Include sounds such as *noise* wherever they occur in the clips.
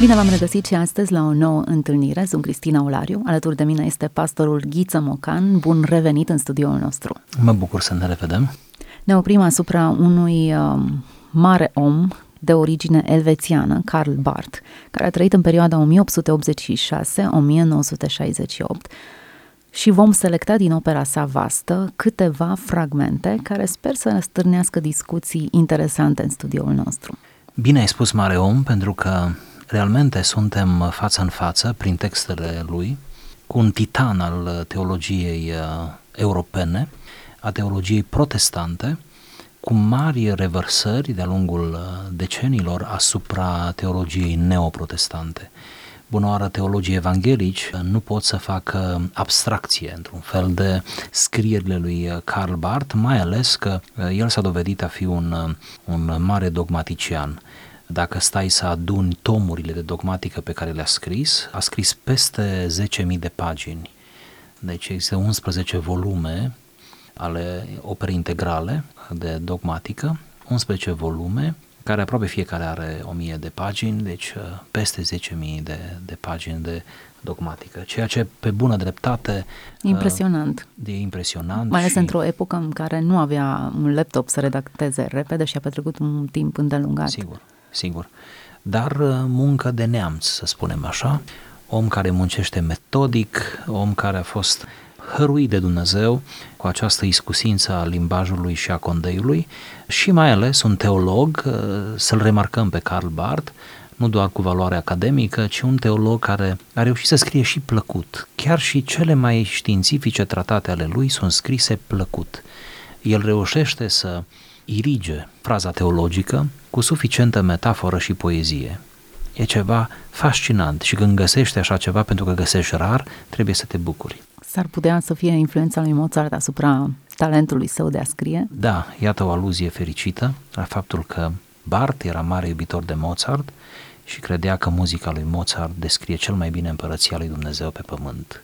Bine v-am regăsit și astăzi la o nouă întâlnire. Sunt Cristina Olariu. Alături de mine este pastorul Ghiță Mocan. Bun revenit în studioul nostru. Mă bucur să ne revedem. Ne oprim asupra unui uh, mare om de origine elvețiană, Karl Barth, care a trăit în perioada 1886-1968 și vom selecta din opera sa vastă câteva fragmente care sper să stârnească discuții interesante în studioul nostru. Bine ai spus, mare om, pentru că realmente suntem față în față, prin textele lui, cu un titan al teologiei uh, europene, a teologiei protestante, cu mari revărsări de-a lungul uh, decenilor asupra teologiei neoprotestante. Bună oară, teologii evanghelici nu pot să facă abstracție, într-un fel, de scrierile lui Karl Barth, mai ales că uh, el s-a dovedit a fi un, un mare dogmatician dacă stai să aduni tomurile de dogmatică pe care le-a scris, a scris peste 10.000 de pagini. Deci există 11 volume ale operei integrale de dogmatică, 11 volume, care aproape fiecare are 1000 de pagini, deci uh, peste 10.000 de, de pagini de dogmatică, ceea ce pe bună dreptate... Uh, impresionant. Uh, e impresionant. Mai ales și... într-o epocă în care nu avea un laptop să redacteze repede și a petrecut un timp îndelungat. Sigur sigur. Dar uh, muncă de neamț, să spunem așa, om care muncește metodic, om care a fost hăruit de Dumnezeu cu această iscusință a limbajului și a condeiului și mai ales un teolog, uh, să-l remarcăm pe Karl Barth, nu doar cu valoare academică, ci un teolog care a reușit să scrie și plăcut. Chiar și cele mai științifice tratate ale lui sunt scrise plăcut. El reușește să irige fraza teologică cu suficientă metaforă și poezie. E ceva fascinant și când găsești așa ceva, pentru că găsești rar, trebuie să te bucuri. S-ar putea să fie influența lui Mozart asupra talentului său de a scrie? Da, iată o aluzie fericită la faptul că Bart era mare iubitor de Mozart și credea că muzica lui Mozart descrie cel mai bine împărăția lui Dumnezeu pe pământ.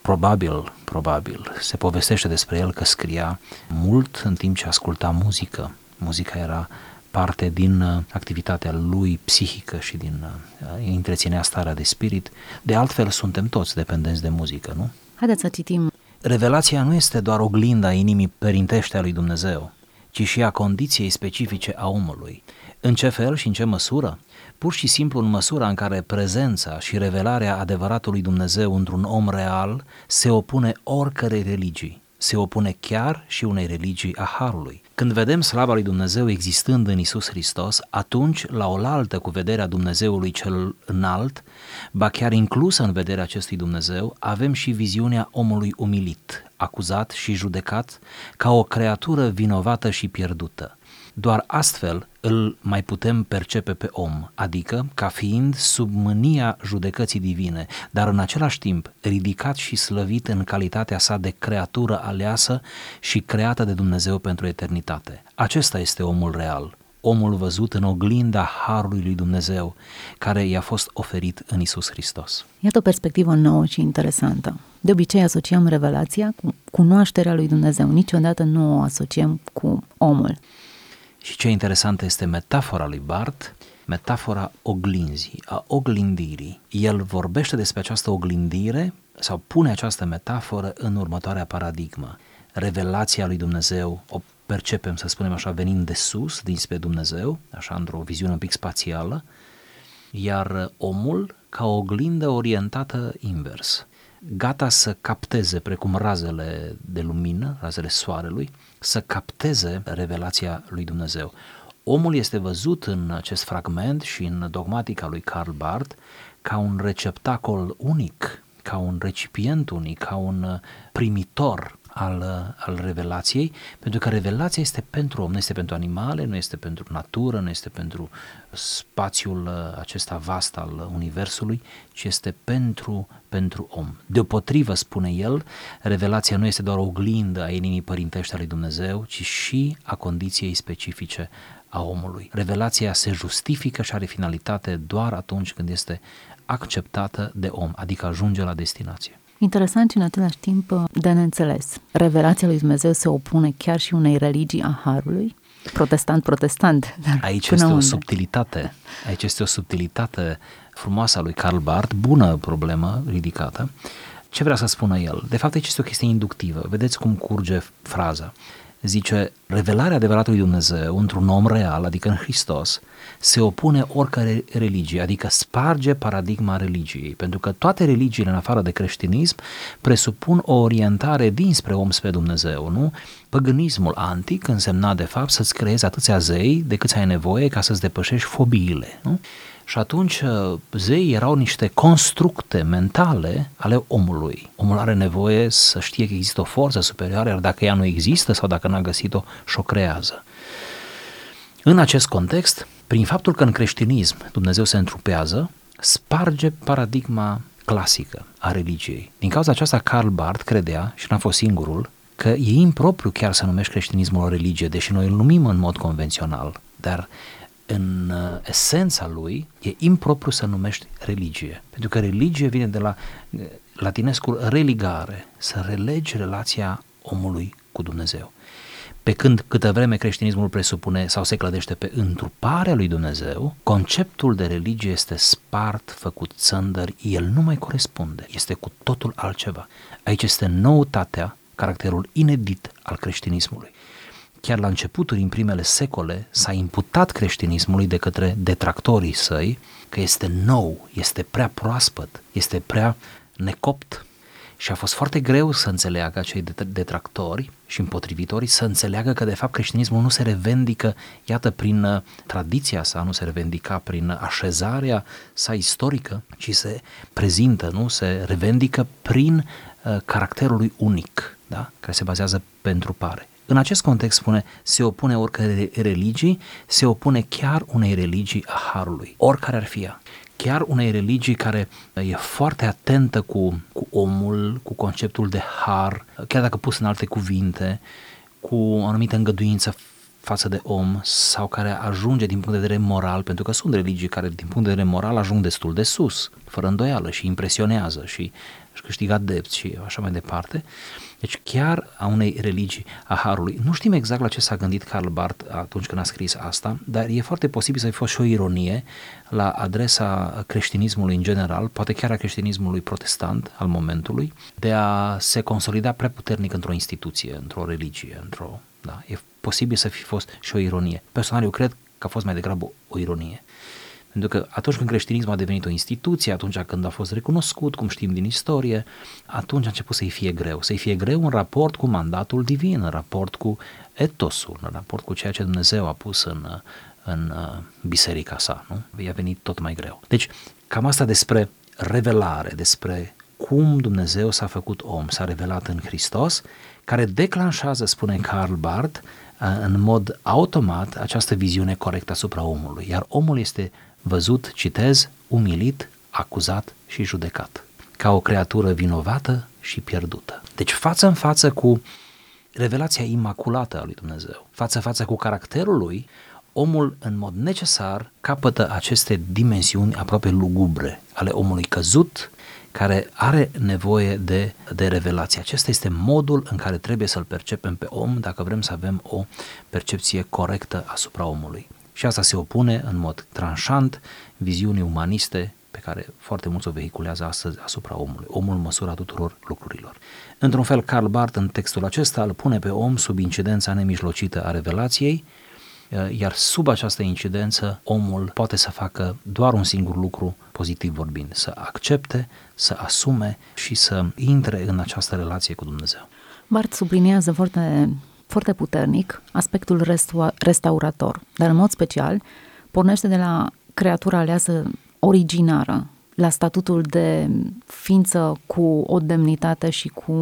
Probabil, probabil, se povestește despre el că scria mult în timp ce asculta muzică. Muzica era parte din uh, activitatea lui psihică și din uh, întreținea starea de spirit. De altfel, suntem toți dependenți de muzică, nu? Haideți să citim. Revelația nu este doar oglinda inimii părintește a lui Dumnezeu, ci și a condiției specifice a omului. În ce fel și în ce măsură? Pur și simplu în măsura în care prezența și revelarea adevăratului Dumnezeu într-un om real se opune oricărei religii, se opune chiar și unei religii a Harului. Când vedem slava lui Dumnezeu existând în Isus Hristos, atunci, la oaltă cu vederea Dumnezeului cel înalt, ba chiar inclusă în vederea acestui Dumnezeu, avem și viziunea omului umilit, acuzat și judecat ca o creatură vinovată și pierdută. Doar astfel îl mai putem percepe pe om, adică ca fiind sub mânia judecății divine, dar în același timp ridicat și slăvit în calitatea sa de creatură aleasă și creată de Dumnezeu pentru eternitate. Acesta este omul real, omul văzut în oglinda Harului lui Dumnezeu, care i-a fost oferit în Isus Hristos. Iată o perspectivă nouă și interesantă. De obicei asociem revelația cu cunoașterea lui Dumnezeu, niciodată nu o asociem cu omul. Și ce interesant este metafora lui Bart, metafora oglinzii, a oglindirii. El vorbește despre această oglindire sau pune această metaforă în următoarea paradigmă. Revelația lui Dumnezeu o percepem, să spunem așa, venind de sus, dinspre Dumnezeu, așa într-o viziune un pic spațială, iar omul ca o oglindă orientată invers gata să capteze, precum razele de lumină, razele soarelui, să capteze revelația lui Dumnezeu. Omul este văzut în acest fragment și în dogmatica lui Karl Barth ca un receptacol unic, ca un recipient unic, ca un primitor al, al revelației, pentru că revelația este pentru om, nu este pentru animale, nu este pentru natură, nu este pentru spațiul uh, acesta vast al universului, ci este pentru, pentru om. Deopotrivă, spune el, revelația nu este doar o oglindă a inimii părintești a lui Dumnezeu, ci și a condiției specifice a omului. Revelația se justifică și are finalitate doar atunci când este acceptată de om, adică ajunge la destinație. Interesant și în același timp de neînțeles. Revelația lui Dumnezeu se opune chiar și unei religii a Harului? Protestant, protestant. Dar aici până este unde? o subtilitate. Aici este o subtilitate frumoasă a lui Karl Barth, bună problemă ridicată. Ce vrea să spună el? De fapt, aici este o chestie inductivă. Vedeți cum curge fraza. Zice, revelarea adevăratului Dumnezeu într-un om real, adică în Hristos, se opune oricare religie, adică sparge paradigma religiei, pentru că toate religiile în afară de creștinism presupun o orientare dinspre om spre Dumnezeu, nu? Păgânismul antic însemna de fapt să-ți creezi atâția zei de câți ai nevoie ca să-ți depășești fobiile, nu? Și atunci uh, zei erau niște constructe mentale ale omului. Omul are nevoie să știe că există o forță superioară, iar dacă ea nu există sau dacă n-a găsit-o, și-o creează. În acest context, prin faptul că în creștinism Dumnezeu se întrupează, sparge paradigma clasică a religiei. Din cauza aceasta, Karl Barth credea, și n-a fost singurul, că e impropriu chiar să numești creștinismul o religie, deși noi îl numim în mod convențional, dar în uh, esența lui e impropriu să numești religie. Pentru că religie vine de la uh, latinescul religare, să relegi relația omului cu Dumnezeu. Pe când câtă vreme creștinismul presupune sau se clădește pe întruparea lui Dumnezeu, conceptul de religie este spart, făcut țăndări, el nu mai corespunde, este cu totul altceva. Aici este noutatea, caracterul inedit al creștinismului. Chiar la începuturi, în primele secole, s-a imputat creștinismului de către detractorii săi că este nou, este prea proaspăt, este prea necopt, și a fost foarte greu să înțeleagă acei detractori și împotrivitorii să înțeleagă că de fapt creștinismul nu se revendică, iată, prin uh, tradiția sa, nu se revendica prin așezarea sa istorică, ci se prezintă, nu, se revendică prin uh, caracterul lui unic, da? care se bazează pe întrupare. În acest context spune, se opune oricare religii, se opune chiar unei religii a Harului, oricare ar fi ea. Chiar unei religii care e foarte atentă cu, cu omul, cu conceptul de har, chiar dacă pus în alte cuvinte, cu o anumită îngăduință față de om sau care ajunge din punct de vedere moral, pentru că sunt religii care din punct de vedere moral ajung destul de sus, fără îndoială și impresionează și își câștigă adepți și așa mai departe. Deci chiar a unei religii a Harului. Nu știm exact la ce s-a gândit Karl Barth atunci când a scris asta, dar e foarte posibil să fi fost și o ironie la adresa creștinismului în general, poate chiar a creștinismului protestant al momentului, de a se consolida prea puternic într-o instituție, într-o religie, într-o... Da, e posibil să fi fost și o ironie. Personal, eu cred că a fost mai degrabă o ironie. Pentru că atunci când creștinismul a devenit o instituție, atunci când a fost recunoscut, cum știm din istorie, atunci a început să-i fie greu. Să-i fie greu în raport cu mandatul divin, în raport cu etosul, în raport cu ceea ce Dumnezeu a pus în, în uh, biserica sa. Nu? I-a venit tot mai greu. Deci, cam asta despre revelare, despre cum Dumnezeu s-a făcut om, s-a revelat în Hristos, care declanșează, spune Karl Barth, uh, în mod automat această viziune corectă asupra omului. Iar omul este văzut, citez, umilit, acuzat și judecat, ca o creatură vinovată și pierdută. Deci față în față cu revelația imaculată a lui Dumnezeu, față-față cu caracterul lui, omul în mod necesar capătă aceste dimensiuni aproape lugubre ale omului căzut, care are nevoie de, de revelație. Acesta este modul în care trebuie să-l percepem pe om dacă vrem să avem o percepție corectă asupra omului. Și asta se opune în mod tranșant viziunii umaniste pe care foarte mulți o vehiculează astăzi asupra omului. Omul măsura tuturor lucrurilor. Într-un fel, Karl Barth în textul acesta îl pune pe om sub incidența nemijlocită a revelației, iar sub această incidență omul poate să facă doar un singur lucru pozitiv vorbind, să accepte, să asume și să intre în această relație cu Dumnezeu. Bart subliniază foarte foarte puternic aspectul restua- restaurator, dar în mod special pornește de la creatura aleasă originară, la statutul de ființă cu o demnitate și cu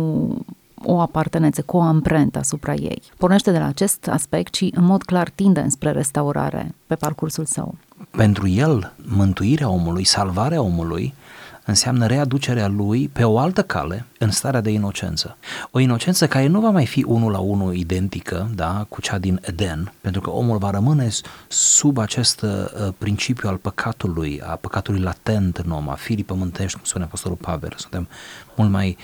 o apartenență, cu o amprentă asupra ei. Pornește de la acest aspect și în mod clar tinde spre restaurare pe parcursul său. Pentru el, mântuirea omului, salvarea omului, înseamnă readucerea lui pe o altă cale în starea de inocență. O inocență care nu va mai fi unul la unul identică da, cu cea din Eden, pentru că omul va rămâne sub acest uh, principiu al păcatului, a păcatului latent în om, a firii pământești, cum spune Apostolul Pavel. Suntem mult mai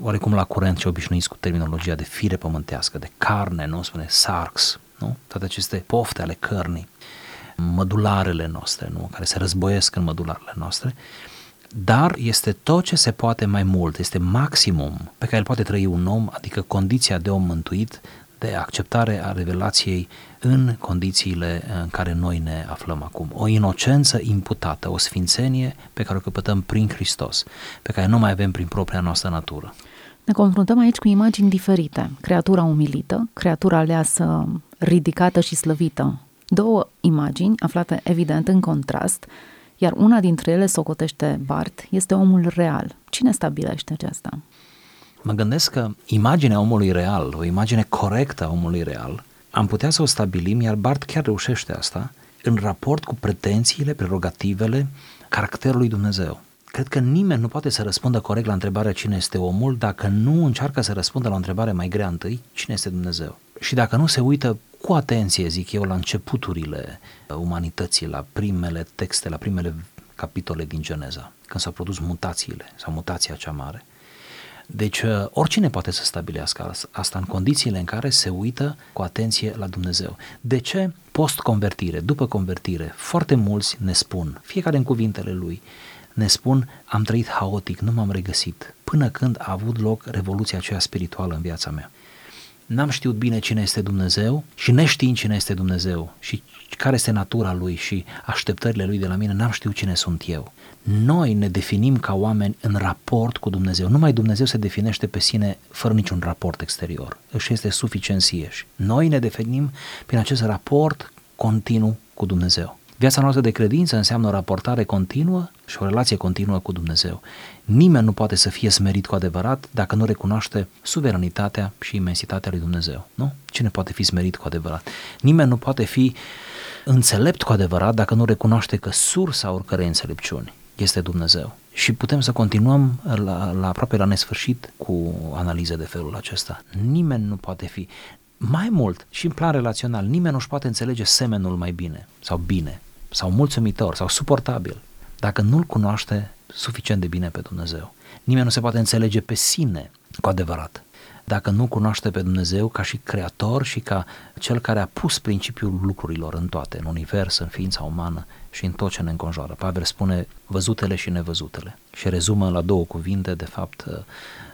oarecum la curent și obișnuiți cu terminologia de fire pământească, de carne, nu spune sarx, nu? toate aceste pofte ale cărnii, mădularele noastre, nu? care se războiesc în mădularele noastre, dar este tot ce se poate mai mult, este maximum pe care îl poate trăi un om, adică condiția de om mântuit, de acceptare a revelației în condițiile în care noi ne aflăm acum. O inocență imputată, o sfințenie pe care o căpătăm prin Hristos, pe care nu mai avem prin propria noastră natură. Ne confruntăm aici cu imagini diferite. Creatura umilită, creatura aleasă ridicată și slăvită. Două imagini aflate evident în contrast, iar una dintre ele, socotește Bart, este omul real. Cine stabilește aceasta? Mă gândesc că imaginea omului real, o imagine corectă a omului real, am putea să o stabilim, iar Bart chiar reușește asta, în raport cu pretențiile, prerogativele caracterului Dumnezeu. Cred că nimeni nu poate să răspundă corect la întrebarea cine este omul dacă nu încearcă să răspundă la o întrebare mai grea întâi, cine este Dumnezeu. Și dacă nu se uită cu atenție, zic eu, la începuturile umanității, la primele texte, la primele capitole din Geneza, când s-au produs mutațiile sau mutația cea mare. Deci oricine poate să stabilească asta în condițiile în care se uită cu atenție la Dumnezeu. De ce post-convertire, după convertire, foarte mulți ne spun, fiecare în cuvintele lui, ne spun, am trăit haotic, nu m-am regăsit, până când a avut loc revoluția aceea spirituală în viața mea. N-am știut bine cine este Dumnezeu și neștiind cine este Dumnezeu și care este natura Lui și așteptările Lui de la mine, n-am știut cine sunt eu. Noi ne definim ca oameni în raport cu Dumnezeu. Numai Dumnezeu se definește pe sine fără niciun raport exterior. Își este suficient sieși. Noi ne definim prin acest raport continuu cu Dumnezeu. Viața noastră de credință înseamnă o raportare continuă și o relație continuă cu Dumnezeu. Nimeni nu poate să fie smerit cu adevărat dacă nu recunoaște suveranitatea și imensitatea lui Dumnezeu. Nu? Cine poate fi smerit cu adevărat? Nimeni nu poate fi înțelept cu adevărat dacă nu recunoaște că sursa oricărei înțelepciuni este Dumnezeu. Și putem să continuăm la, la aproape la nesfârșit cu analize de felul acesta. Nimeni nu poate fi mai mult și în plan relațional, nimeni nu-și poate înțelege semenul mai bine sau bine sau mulțumitor sau suportabil dacă nu-L cunoaște suficient de bine pe Dumnezeu. Nimeni nu se poate înțelege pe sine cu adevărat dacă nu cunoaște pe Dumnezeu ca și creator și ca cel care a pus principiul lucrurilor în toate, în univers, în ființa umană și în tot ce ne înconjoară. Pavel spune văzutele și nevăzutele și rezumă la două cuvinte, de fapt,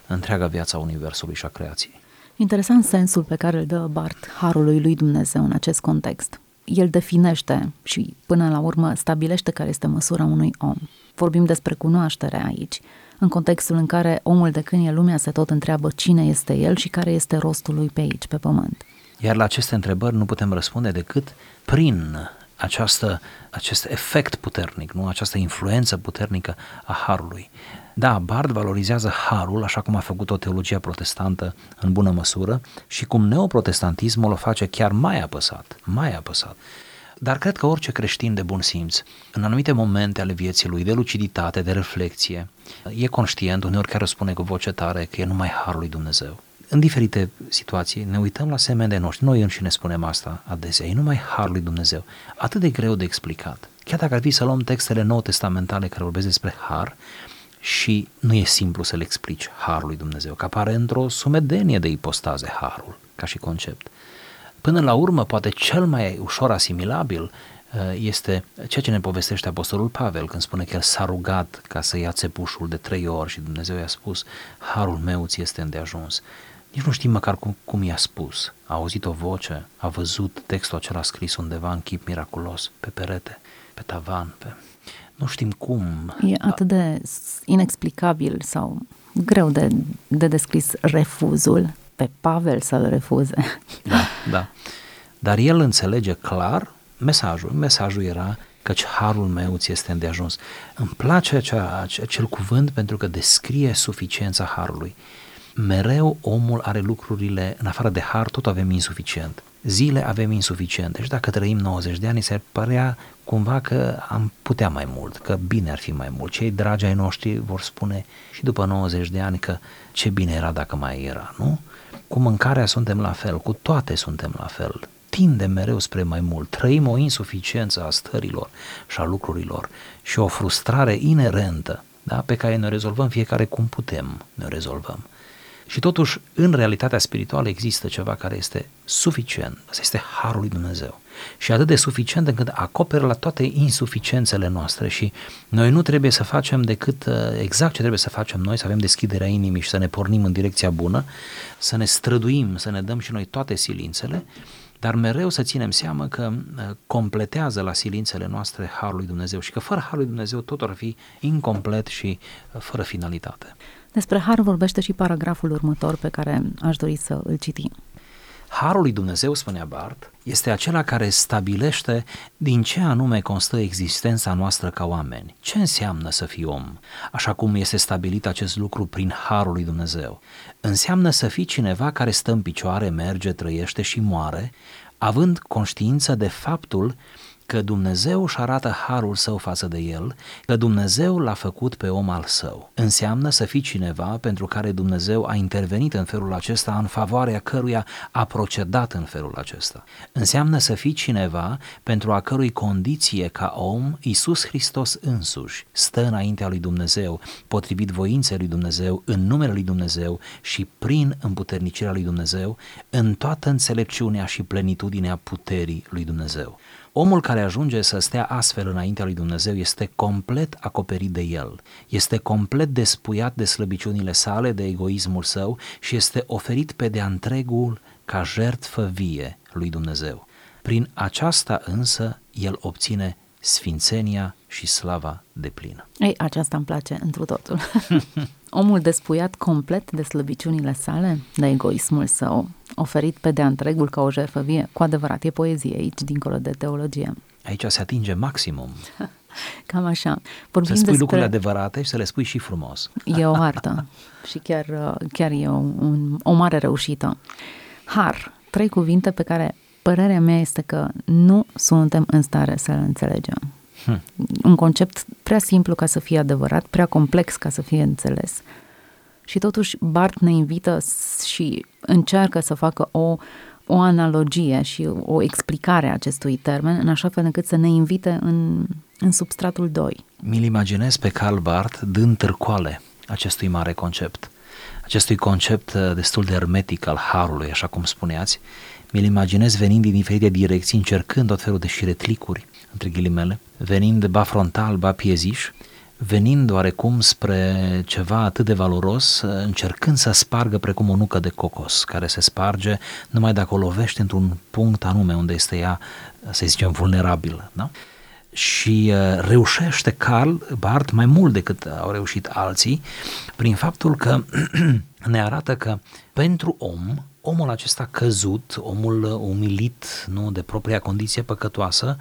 întreaga viața universului și a creației. Interesant sensul pe care îl dă Bart harului lui Dumnezeu în acest context el definește și până la urmă stabilește care este măsura unui om. Vorbim despre cunoaștere aici, în contextul în care omul de când e lumea se tot întreabă cine este el și care este rostul lui pe aici, pe pământ. Iar la aceste întrebări nu putem răspunde decât prin această, acest efect puternic, nu? această influență puternică a Harului. Da, Bard valorizează harul, așa cum a făcut-o teologia protestantă în bună măsură și cum neoprotestantismul o face chiar mai apăsat, mai apăsat. Dar cred că orice creștin de bun simț, în anumite momente ale vieții lui, de luciditate, de reflexie, e conștient, uneori chiar spune cu voce tare că e numai harul lui Dumnezeu. În diferite situații ne uităm la semene de noștri, noi înșine spunem asta adesea, e numai harul lui Dumnezeu, atât de greu de explicat. Chiar dacă ar fi să luăm textele nou testamentale care vorbesc despre har, și nu e simplu să le explici harul lui Dumnezeu, că apare într-o sumedenie de ipostaze harul, ca și concept. Până la urmă, poate cel mai ușor asimilabil uh, este ceea ce ne povestește Apostolul Pavel când spune că el s-a rugat ca să ia țepușul de trei ori și Dumnezeu i-a spus, harul meu ți este îndeajuns. Nici nu știm măcar cum, cum i-a spus. A auzit o voce, a văzut textul acela scris undeva în chip miraculos, pe perete, pe tavan, pe nu știm cum. E atât de inexplicabil sau greu de, de descris refuzul pe Pavel să-l refuze. Da, da. Dar el înțelege clar mesajul. Mesajul era căci harul meu ți este îndeajuns. Îmi place acea, acel cuvânt pentru că descrie suficiența harului. Mereu omul are lucrurile, în afară de har, tot avem insuficient zile avem insuficiente și dacă trăim 90 de ani, se părea cumva că am putea mai mult, că bine ar fi mai mult. Cei dragi ai noștri vor spune și după 90 de ani că ce bine era dacă mai era, nu? Cu mâncarea suntem la fel, cu toate suntem la fel. Tindem mereu spre mai mult, trăim o insuficiență a stărilor și a lucrurilor și o frustrare inerentă da? pe care ne rezolvăm fiecare cum putem, ne rezolvăm. Și totuși, în realitatea spirituală există ceva care este suficient. Asta este Harul lui Dumnezeu. Și atât de suficient încât acoperă la toate insuficiențele noastre și noi nu trebuie să facem decât uh, exact ce trebuie să facem noi, să avem deschiderea inimii și să ne pornim în direcția bună, să ne străduim, să ne dăm și noi toate silințele, dar mereu să ținem seama că uh, completează la silințele noastre Harul lui Dumnezeu și că fără Harul lui Dumnezeu totul ar fi incomplet și uh, fără finalitate. Despre har vorbește și paragraful următor pe care aș dori să îl citim. Harul lui Dumnezeu, spunea Bart, este acela care stabilește din ce anume constă existența noastră ca oameni. Ce înseamnă să fii om? Așa cum este stabilit acest lucru prin Harul lui Dumnezeu. Înseamnă să fii cineva care stă în picioare, merge, trăiește și moare, având conștiință de faptul că Dumnezeu își arată harul său față de el, că Dumnezeu l-a făcut pe om al său. Înseamnă să fii cineva pentru care Dumnezeu a intervenit în felul acesta, în favoarea căruia a procedat în felul acesta. Înseamnă să fii cineva pentru a cărui condiție ca om Iisus Hristos însuși stă înaintea lui Dumnezeu, potrivit voinței lui Dumnezeu, în numele lui Dumnezeu și prin împuternicirea lui Dumnezeu, în toată înțelepciunea și plenitudinea puterii lui Dumnezeu. Omul care ajunge să stea astfel înaintea lui Dumnezeu este complet acoperit de el, este complet despuiat de slăbiciunile sale, de egoismul său și este oferit pe de-a întregul ca jertfă vie lui Dumnezeu. Prin aceasta însă el obține sfințenia și slava de plină. Ei, aceasta îmi place întru totul. *laughs* Omul despuiat complet de slăbiciunile sale, de egoismul său, oferit pe de întregul ca o jertfă vie, cu adevărat, e poezie aici, dincolo de teologie. Aici se atinge maximum. *laughs* Cam așa. Vorbim să spui despre... lucrurile adevărate și să le spui și frumos. E o artă *laughs* și chiar, chiar e o, un, o mare reușită. Har, trei cuvinte pe care părerea mea este că nu suntem în stare să le înțelegem. Hmm. Un concept prea simplu ca să fie adevărat, prea complex ca să fie înțeles. Și totuși Bart ne invită și încearcă să facă o, o analogie și o explicare a acestui termen, în așa fel încât să ne invite în, în substratul 2. Mi-l imaginez pe Karl Barth dând târcoale acestui mare concept, acestui concept uh, destul de hermetic al harului, așa cum spuneați, mi-l imaginez venind din diferite direcții, încercând tot felul de șiretlicuri, între ghilimele, venind ba frontal, ba pieziș, venind oarecum spre ceva atât de valoros, încercând să spargă precum o nucă de cocos, care se sparge numai dacă o lovește într-un punct anume unde este ea, să zicem, vulnerabilă. Da? Și uh, reușește Carl Barth mai mult decât au reușit alții, prin faptul că *clears throat* ne arată că pentru om omul acesta căzut, omul umilit nu, de propria condiție păcătoasă,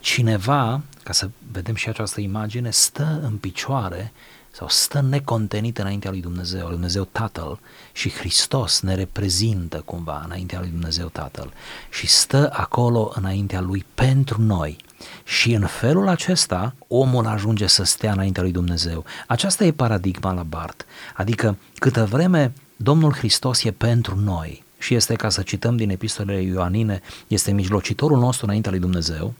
cineva, ca să vedem și această imagine, stă în picioare sau stă necontenit înaintea lui Dumnezeu, lui Dumnezeu Tatăl și Hristos ne reprezintă cumva înaintea lui Dumnezeu Tatăl și stă acolo înaintea lui pentru noi. Și în felul acesta omul ajunge să stea înaintea lui Dumnezeu. Aceasta e paradigma la Bart. Adică câtă vreme Domnul Hristos e pentru noi și este, ca să cităm din epistolele Ioanine, este mijlocitorul nostru înaintea lui Dumnezeu,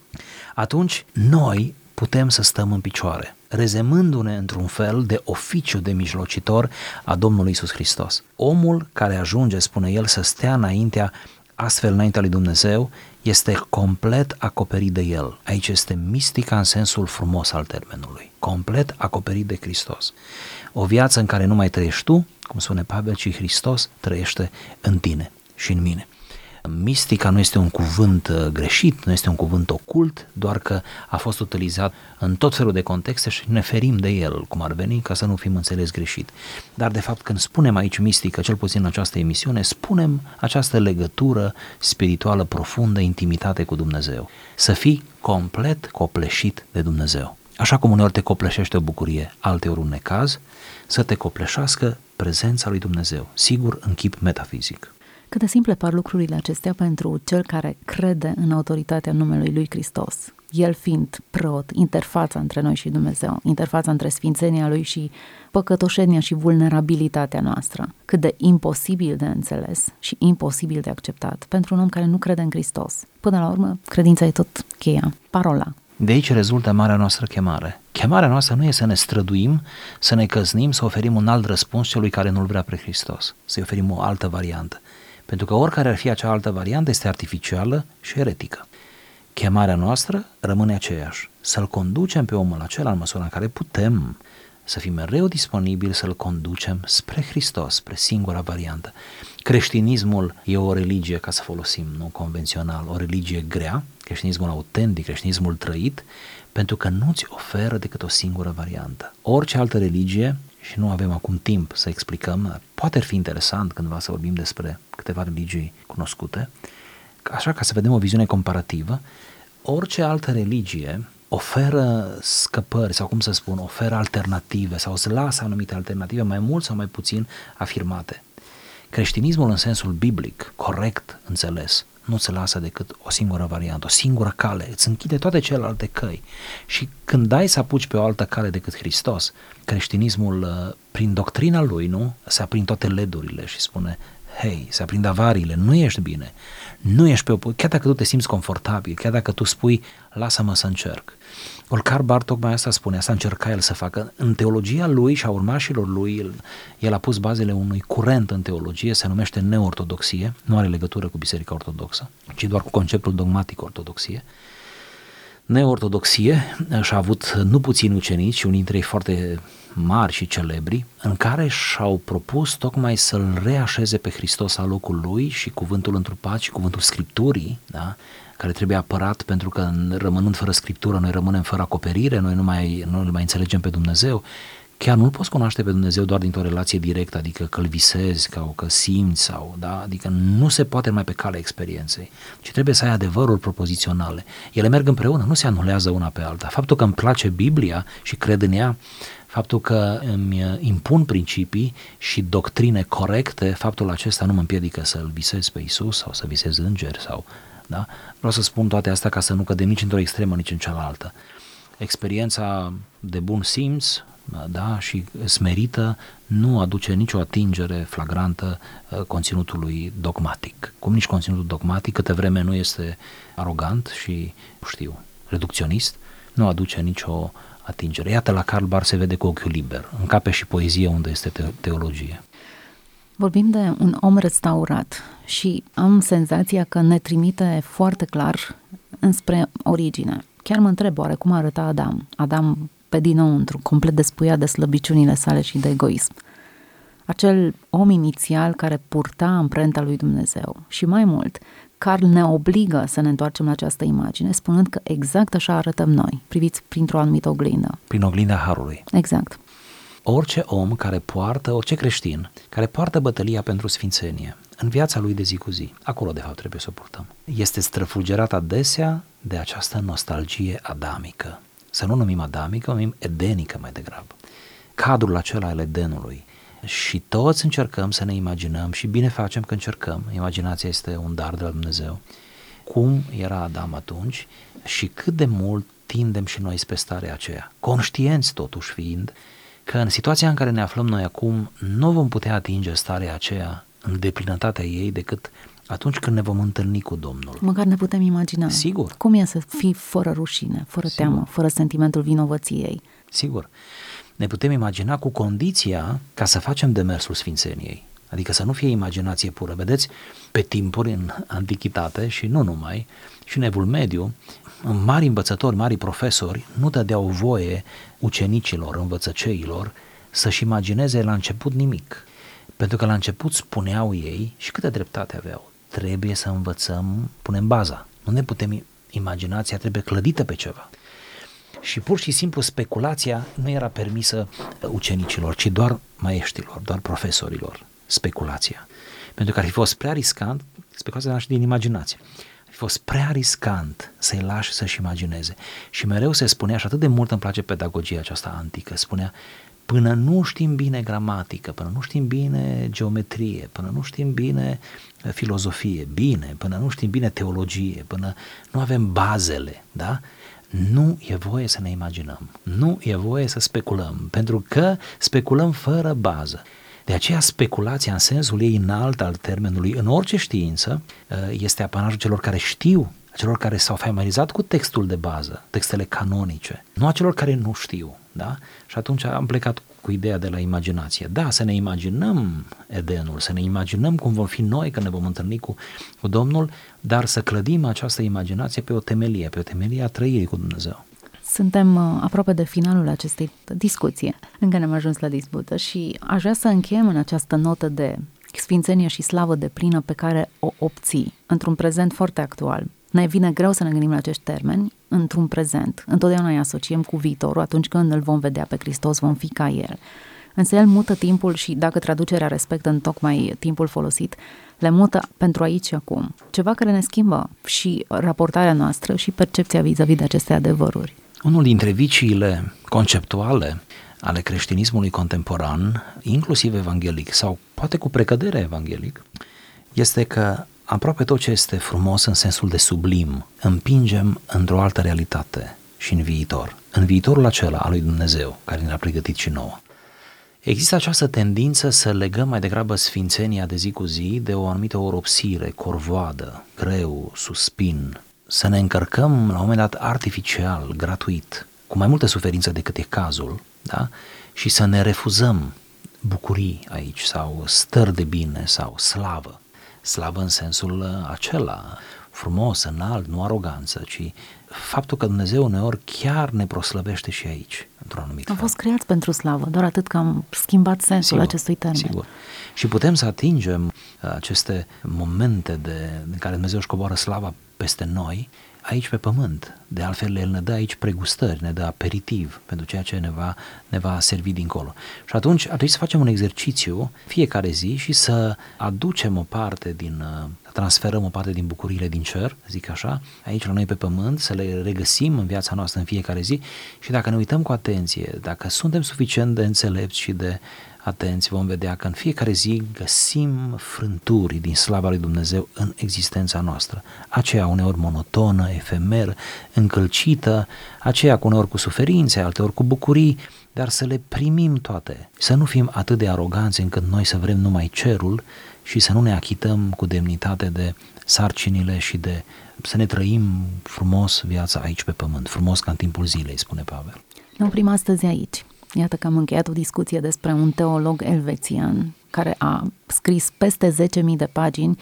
atunci noi putem să stăm în picioare, rezemându-ne într-un fel de oficiu de mijlocitor a Domnului Isus Hristos. Omul care ajunge, spune el, să stea înaintea astfel înaintea lui Dumnezeu, este complet acoperit de El. Aici este mistica în sensul frumos al termenului. Complet acoperit de Hristos. O viață în care nu mai trăiești tu, cum spune Pavel, ci Hristos trăiește în tine și în mine. Mistica nu este un cuvânt uh, greșit, nu este un cuvânt ocult, doar că a fost utilizat în tot felul de contexte și ne ferim de el, cum ar veni, ca să nu fim înțeles greșit. Dar, de fapt, când spunem aici mistică, cel puțin în această emisiune, spunem această legătură spirituală profundă, intimitate cu Dumnezeu. Să fii complet copleșit de Dumnezeu. Așa cum uneori te copleșește o bucurie, alteori un necaz, să te copleșească prezența lui Dumnezeu, sigur în chip metafizic. Cât de simple par lucrurile acestea pentru cel care crede în autoritatea numelui lui Hristos. El fiind preot, interfața între noi și Dumnezeu, interfața între sfințenia lui și păcătoșenia și vulnerabilitatea noastră. Cât de imposibil de înțeles și imposibil de acceptat pentru un om care nu crede în Hristos. Până la urmă, credința e tot cheia, parola. De aici rezultă marea noastră chemare. Chemarea noastră nu e să ne străduim, să ne căznim, să oferim un alt răspuns celui care nu-L vrea pe Hristos, să-i oferim o altă variantă. Pentru că oricare ar fi acea altă variantă este artificială și eretică. Chemarea noastră rămâne aceeași, să-L conducem pe omul acela în măsura în care putem, să fim mereu disponibili să-L conducem spre Hristos, spre singura variantă. Creștinismul e o religie, ca să folosim, nu convențional, o religie grea, creștinismul autentic, creștinismul trăit, pentru că nu-ți oferă decât o singură variantă. Orice altă religie, și nu avem acum timp să explicăm, poate fi interesant cândva să vorbim despre câteva religii cunoscute, așa ca să vedem o viziune comparativă, orice altă religie oferă scăpări sau cum să spun, oferă alternative sau îți lasă anumite alternative mai mult sau mai puțin afirmate. Creștinismul în sensul biblic, corect înțeles, nu ți lasă decât o singură variantă, o singură cale, îți închide toate celelalte căi. Și când dai să apuci pe o altă cale decât Hristos, creștinismul, uh, prin doctrina lui, nu, se aprind toate ledurile și spune, hei, se aprind avariile, nu ești bine, nu ești pe o... Chiar dacă tu te simți confortabil, chiar dacă tu spui, lasă-mă să încerc. Olcar Bar tocmai asta spune, asta încerca el să facă. În teologia lui și a urmașilor lui, el, el a pus bazele unui curent în teologie, se numește neortodoxie, nu are legătură cu Biserica Ortodoxă, ci doar cu conceptul dogmatic ortodoxie. Neortodoxie și-a avut nu puțini ucenici, unii dintre ei foarte mari și celebri, în care și-au propus tocmai să-L reașeze pe Hristos al locul Lui și cuvântul întrupat și cuvântul Scripturii, da? care trebuie apărat pentru că rămânând fără Scriptură noi rămânem fără acoperire, noi nu mai, nu mai înțelegem pe Dumnezeu. Chiar nu-L poți cunoaște pe Dumnezeu doar dintr-o relație directă, adică că-L visezi sau că simți, sau, da? adică nu se poate mai pe calea experienței, ci trebuie să ai adevărul propoziționale. Ele merg împreună, nu se anulează una pe alta. Faptul că îmi place Biblia și cred în ea, faptul că îmi impun principii și doctrine corecte, faptul acesta nu mă împiedică să-L visez pe Isus sau să visez îngeri sau da? Vreau să spun toate astea ca să nu cădem nici într-o extremă, nici în cealaltă. Experiența de bun simț da, și smerită nu aduce nicio atingere flagrantă uh, conținutului dogmatic. Cum nici conținutul dogmatic, câte vreme nu este arogant și, știu, reducționist, nu aduce nicio atingere. Iată, la Karl Barth se vede cu ochiul liber. Încape și poezie unde este te- teologie. Vorbim de un om restaurat și am senzația că ne trimite foarte clar înspre origine. Chiar mă întreb oare cum arăta Adam. Adam pe dinăuntru, complet despuiat de slăbiciunile sale și de egoism. Acel om inițial care purta amprenta lui Dumnezeu. Și mai mult, Carl ne obligă să ne întoarcem la această imagine, spunând că exact așa arătăm noi, priviți printr-o anumită oglindă. Prin oglinda Harului. Exact orice om care poartă, orice creștin, care poartă bătălia pentru sfințenie în viața lui de zi cu zi, acolo de fapt trebuie să o purtăm, este străfulgerat adesea de această nostalgie adamică. Să nu numim adamică, o numim edenică mai degrabă. Cadrul acela al Edenului. Și toți încercăm să ne imaginăm și bine facem că încercăm, imaginația este un dar de la Dumnezeu, cum era Adam atunci și cât de mult tindem și noi spre starea aceea, conștienți totuși fiind că în situația în care ne aflăm noi acum nu vom putea atinge starea aceea în deplinătatea ei decât atunci când ne vom întâlni cu Domnul. Măcar ne putem imagina. Sigur. Cum e să fii fără rușine, fără Sigur. teamă, fără sentimentul vinovăției. Sigur. Ne putem imagina cu condiția ca să facem demersul Sfințeniei. Adică să nu fie imaginație pură. Vedeți, pe timpuri în antichitate și nu numai, și în evul mediu, mari învățători, mari profesori nu dădeau voie ucenicilor, învățăceilor, să-și imagineze la început nimic. Pentru că la început spuneau ei, și câtă dreptate aveau, trebuie să învățăm, punem baza. Nu ne putem, imaginația trebuie clădită pe ceva. Și pur și simplu speculația nu era permisă ucenicilor, ci doar maieștilor, doar profesorilor, speculația. Pentru că ar fi fost prea riscant, speculația naște din imaginație fost prea riscant să-i lași să-și imagineze. Și mereu se spunea, și atât de mult îmi place pedagogia aceasta antică, spunea, până nu știm bine gramatică, până nu știm bine geometrie, până nu știm bine filozofie, bine, până nu știm bine teologie, până nu avem bazele, da? Nu e voie să ne imaginăm, nu e voie să speculăm, pentru că speculăm fără bază. De aceea speculația în sensul ei înalt al termenului în orice știință uh, este apanajul celor care știu a celor care s-au familiarizat cu textul de bază, textele canonice, nu a celor care nu știu. Da? Și atunci am plecat cu ideea de la imaginație. Da, să ne imaginăm Edenul, să ne imaginăm cum vom fi noi când ne vom întâlni cu, cu Domnul, dar să clădim această imaginație pe o temelie, pe o temelie a trăirii cu Dumnezeu. Suntem uh, aproape de finalul acestei discuții. Încă ne-am ajuns la dispută și aș vrea să încheiem în această notă de sfințenie și slavă de plină pe care o obții într-un prezent foarte actual. Ne vine greu să ne gândim la acești termeni într-un prezent. Întotdeauna îi asociem cu viitorul, atunci când îl vom vedea pe Hristos, vom fi ca El. Însă El mută timpul și dacă traducerea respectă în tocmai timpul folosit, le mută pentru aici și acum. Ceva care ne schimbă și raportarea noastră și percepția vis-a-vis de aceste adevăruri. Unul dintre viciile conceptuale ale creștinismului contemporan, inclusiv evanghelic sau poate cu precădere evanghelic, este că aproape tot ce este frumos în sensul de sublim împingem într-o altă realitate și în viitor, în viitorul acela al lui Dumnezeu care ne-a pregătit și nouă. Există această tendință să legăm mai degrabă sfințenia de zi cu zi de o anumită oropsire, corvoadă, greu, suspin, să ne încărcăm la un moment dat artificial, gratuit, cu mai multă suferință decât e cazul, da? și să ne refuzăm bucurii aici sau stări de bine sau slavă. Slavă în sensul acela, frumos, înalt, nu aroganță, ci faptul că Dumnezeu uneori chiar ne proslăvește și aici, într-un anumit Am fost creați pentru slavă, doar atât că am schimbat sensul sigur, acestui termen. Sigur. Și putem să atingem uh, aceste momente de, în care Dumnezeu își coboară slava peste noi aici pe pământ. De altfel, El ne dă aici pregustări, ne dă aperitiv pentru ceea ce ne va, ne va servi dincolo. Și atunci ar trebui să facem un exercițiu fiecare zi și să aducem o parte din, uh, să transferăm o parte din bucuriile din cer, zic așa, aici la noi pe pământ, să le regăsim în viața noastră în fiecare zi și dacă ne uităm cu atenție, dacă suntem suficient de înțelepți și de atenți, vom vedea că în fiecare zi găsim frânturi din slava lui Dumnezeu în existența noastră. Aceea uneori monotonă, efemeră, încălcită, aceea cu uneori cu suferințe, alteori cu bucurii, dar să le primim toate. Să nu fim atât de aroganți încât noi să vrem numai cerul și să nu ne achităm cu demnitate de sarcinile și de să ne trăim frumos viața aici pe pământ, frumos ca în timpul zilei, spune Pavel. Ne oprim astăzi aici. Iată că am încheiat o discuție despre un teolog elvețian care a scris peste 10.000 de pagini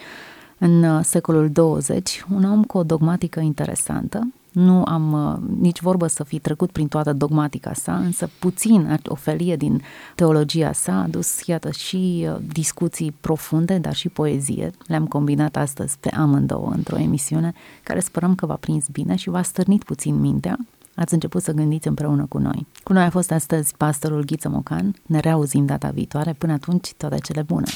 în uh, secolul 20, un om cu o dogmatică interesantă. Nu am uh, nici vorbă să fi trecut prin toată dogmatica sa, însă puțin o felie din teologia sa a dus, iată, și uh, discuții profunde, dar și poezie. Le-am combinat astăzi pe amândouă într-o emisiune care sperăm că v-a prins bine și v-a stârnit puțin mintea ați început să gândiți împreună cu noi. Cu noi a fost astăzi pastorul Ghiță Mocan. Ne reauzim data viitoare. Până atunci, toate cele bune!